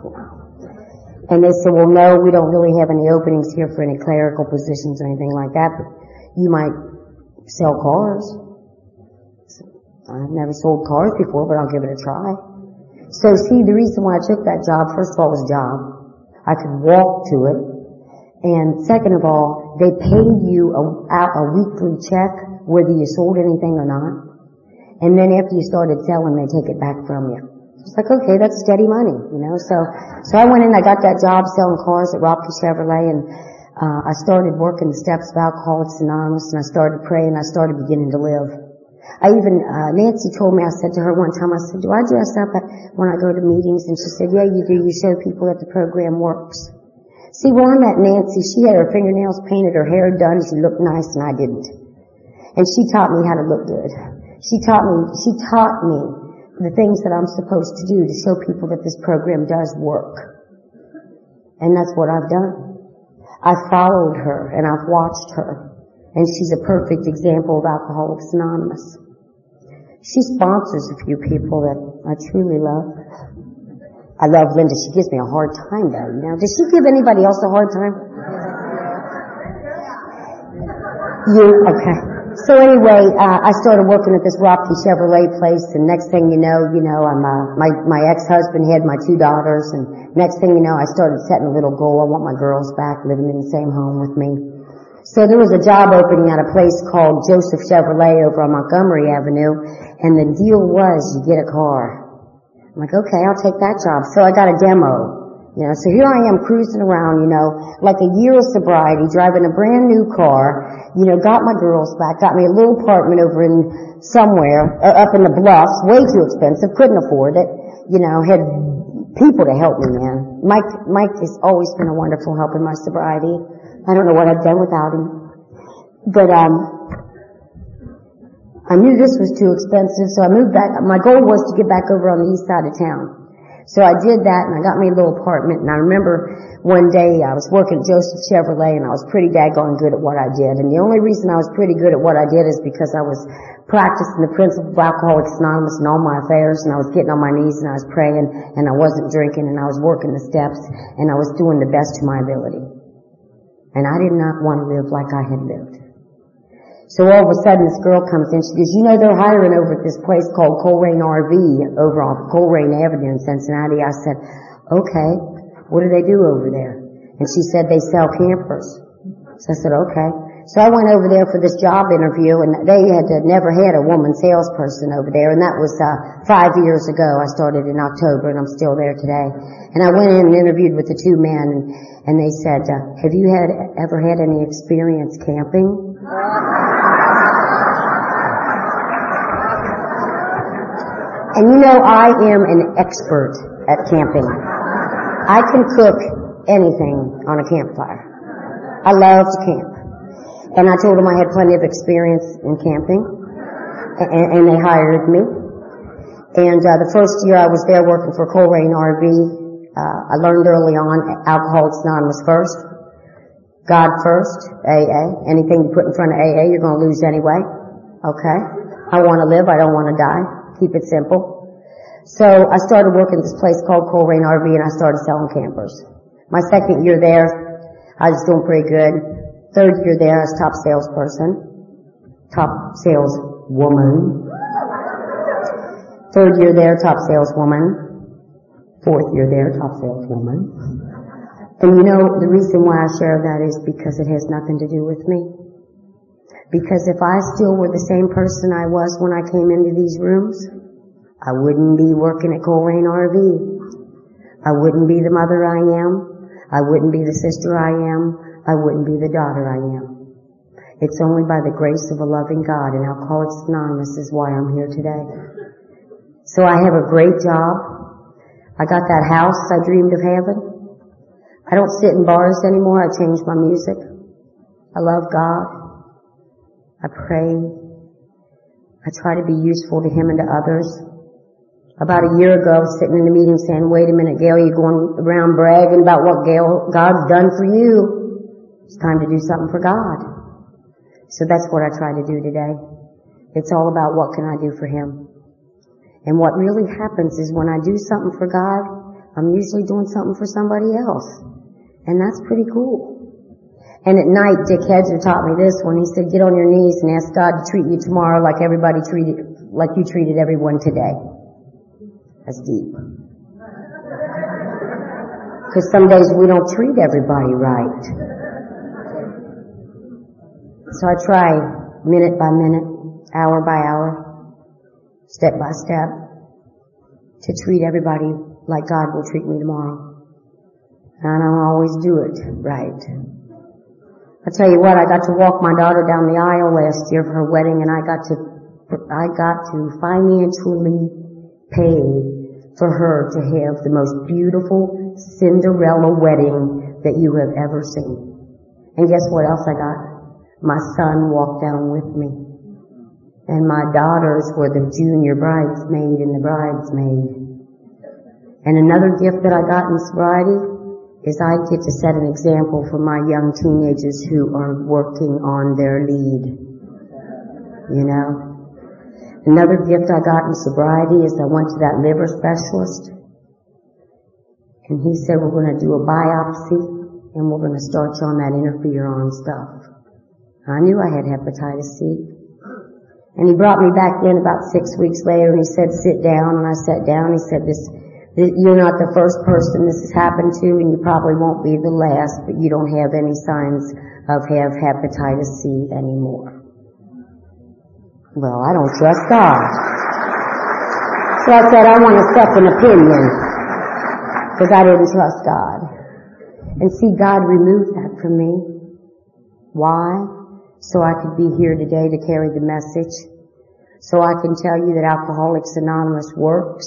And they said, well, no, we don't really have any openings here for any clerical positions or anything like that, but you might sell cars. I've never sold cars before, but I'll give it a try. So see, the reason why I took that job, first of all, was job. I could walk to it. And second of all, they pay you a, a weekly check whether you sold anything or not. And then after you started selling, they take it back from you. It's like, okay, that's steady money, you know. So, so I went in, I got that job selling cars at Rocky Chevrolet and, uh, I started working the steps of Alcoholics Anonymous and I started praying, I started beginning to live. I even, uh, Nancy told me, I said to her one time, I said, do I dress up when I go to meetings? And she said, yeah, you do. You show people that the program works. See, when I met Nancy, she had her fingernails painted, her hair done, she looked nice, and I didn't. And she taught me how to look good. She taught me, she taught me the things that I'm supposed to do to show people that this program does work. And that's what I've done. I've followed her and I've watched her. And she's a perfect example of Alcoholics Anonymous. She sponsors a few people that I truly love. I love Linda. She gives me a hard time though, you know. Does she give anybody else a hard time? You? Okay. So anyway, uh, I started working at this Rocky Chevrolet place, and next thing you know, you know, I'm uh, my my ex-husband had my two daughters, and next thing you know, I started setting a little goal. I want my girls back living in the same home with me. So there was a job opening at a place called Joseph Chevrolet over on Montgomery Avenue, and the deal was you get a car. I'm like, okay, I'll take that job. So I got a demo. You know, so here I am cruising around, you know, like a year of sobriety, driving a brand new car, you know, got my girls back, got me a little apartment over in somewhere, uh, up in the bluffs, way too expensive, couldn't afford it, you know, had people to help me, man. Mike, Mike has always been a wonderful help in my sobriety. I don't know what I've done without him. But, um, I knew this was too expensive, so I moved back. My goal was to get back over on the east side of town. So I did that and I got me a little apartment and I remember one day I was working at Joseph Chevrolet and I was pretty daggone good at what I did. And the only reason I was pretty good at what I did is because I was practicing the principle of Alcoholics Anonymous in all my affairs and I was getting on my knees and I was praying and I wasn't drinking and I was working the steps and I was doing the best to my ability. And I did not want to live like I had lived. So all of a sudden this girl comes in, she goes, you know they're hiring over at this place called Colerain RV over off Colerain Avenue in Cincinnati. I said, okay, what do they do over there? And she said they sell campers. So I said, okay. So I went over there for this job interview and they had never had a woman salesperson over there and that was uh, five years ago. I started in October and I'm still there today. And I went in and interviewed with the two men and, and they said, uh, have you had ever had any experience camping? And you know, I am an expert at camping. I can cook anything on a campfire. I love to camp. And I told them I had plenty of experience in camping. And, and they hired me. And uh, the first year I was there working for Colerain RV, uh, I learned early on Alcoholics Anonymous first. God first, AA. Anything you put in front of AA, you're going to lose anyway. Okay? I want to live. I don't want to die. Keep it simple. So I started working this place called Colerain RV and I started selling campers. My second year there, I was doing pretty good. Third year there, as top salesperson. Top saleswoman. Third year there, top saleswoman. Fourth year there, top saleswoman. And you know, the reason why I share that is because it has nothing to do with me. Because if I still were the same person I was when I came into these rooms, I wouldn't be working at Colerain RV. I wouldn't be the mother I am. I wouldn't be the sister I am. I wouldn't be the daughter I am. It's only by the grace of a loving God and Alcoholics Anonymous is why I'm here today. So I have a great job. I got that house I dreamed of having. I don't sit in bars anymore. I changed my music. I love God. I pray. I try to be useful to him and to others. About a year ago, sitting in a meeting saying, wait a minute, Gail, you're going around bragging about what Gail, God's done for you. It's time to do something for God. So that's what I try to do today. It's all about what can I do for him. And what really happens is when I do something for God, I'm usually doing something for somebody else. And that's pretty cool. And at night, Dick Hedger taught me this one. He said, get on your knees and ask God to treat you tomorrow like everybody treated, like you treated everyone today. That's deep. Because some days we don't treat everybody right. So I try minute by minute, hour by hour, step by step, to treat everybody like God will treat me tomorrow. And I don't always do it right. I tell you what, I got to walk my daughter down the aisle last year for her wedding and I got to, I got to financially pay for her to have the most beautiful Cinderella wedding that you have ever seen. And guess what else I got? My son walked down with me. And my daughters were the junior bridesmaid and the bridesmaid. And another gift that I got in sobriety is I get to set an example for my young teenagers who are working on their lead. You know? Another gift I got in sobriety is I went to that liver specialist And he said, we're going to do a biopsy and we're going to start you on that interferon stuff. I knew I had hepatitis C. And he brought me back in about six weeks later and he said, sit down. And I sat down. He said, this, you're not the first person this has happened to and you probably won't be the last, but you don't have any signs of have hepatitis C anymore. Well, I don't trust God. So I said, I want a second opinion because I didn't trust God. And see, God removed that from me. Why? So I could be here today to carry the message. So I can tell you that Alcoholics Anonymous works.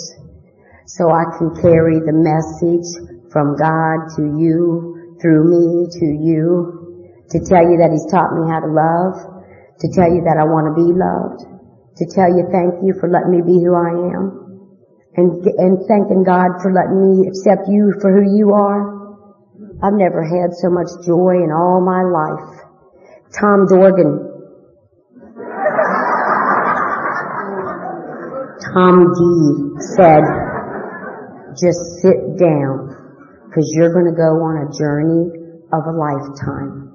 So I can carry the message from God to you, through me to you, to tell you that He's taught me how to love, to tell you that I want to be loved, to tell you thank you for letting me be who I am, and, and thanking God for letting me accept you for who you are. I've never had so much joy in all my life Tom Dorgan. Tom D said, just sit down because you're going to go on a journey of a lifetime.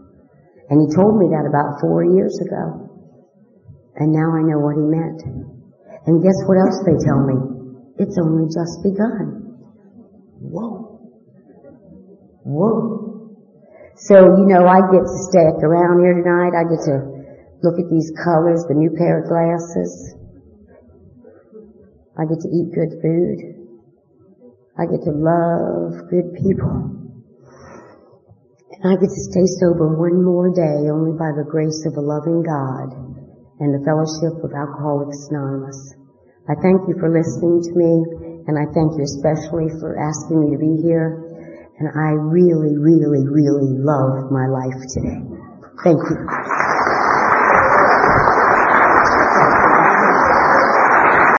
And he told me that about four years ago. And now I know what he meant. And guess what else they tell me? It's only just begun. Whoa. Whoa. So, you know, I get to stick around here tonight. I get to look at these colors, the new pair of glasses. I get to eat good food. I get to love good people. And I get to stay sober one more day only by the grace of a loving God and the fellowship of Alcoholics Anonymous. I thank you for listening to me and I thank you especially for asking me to be here. And I really, really, really love my life today. Thank you.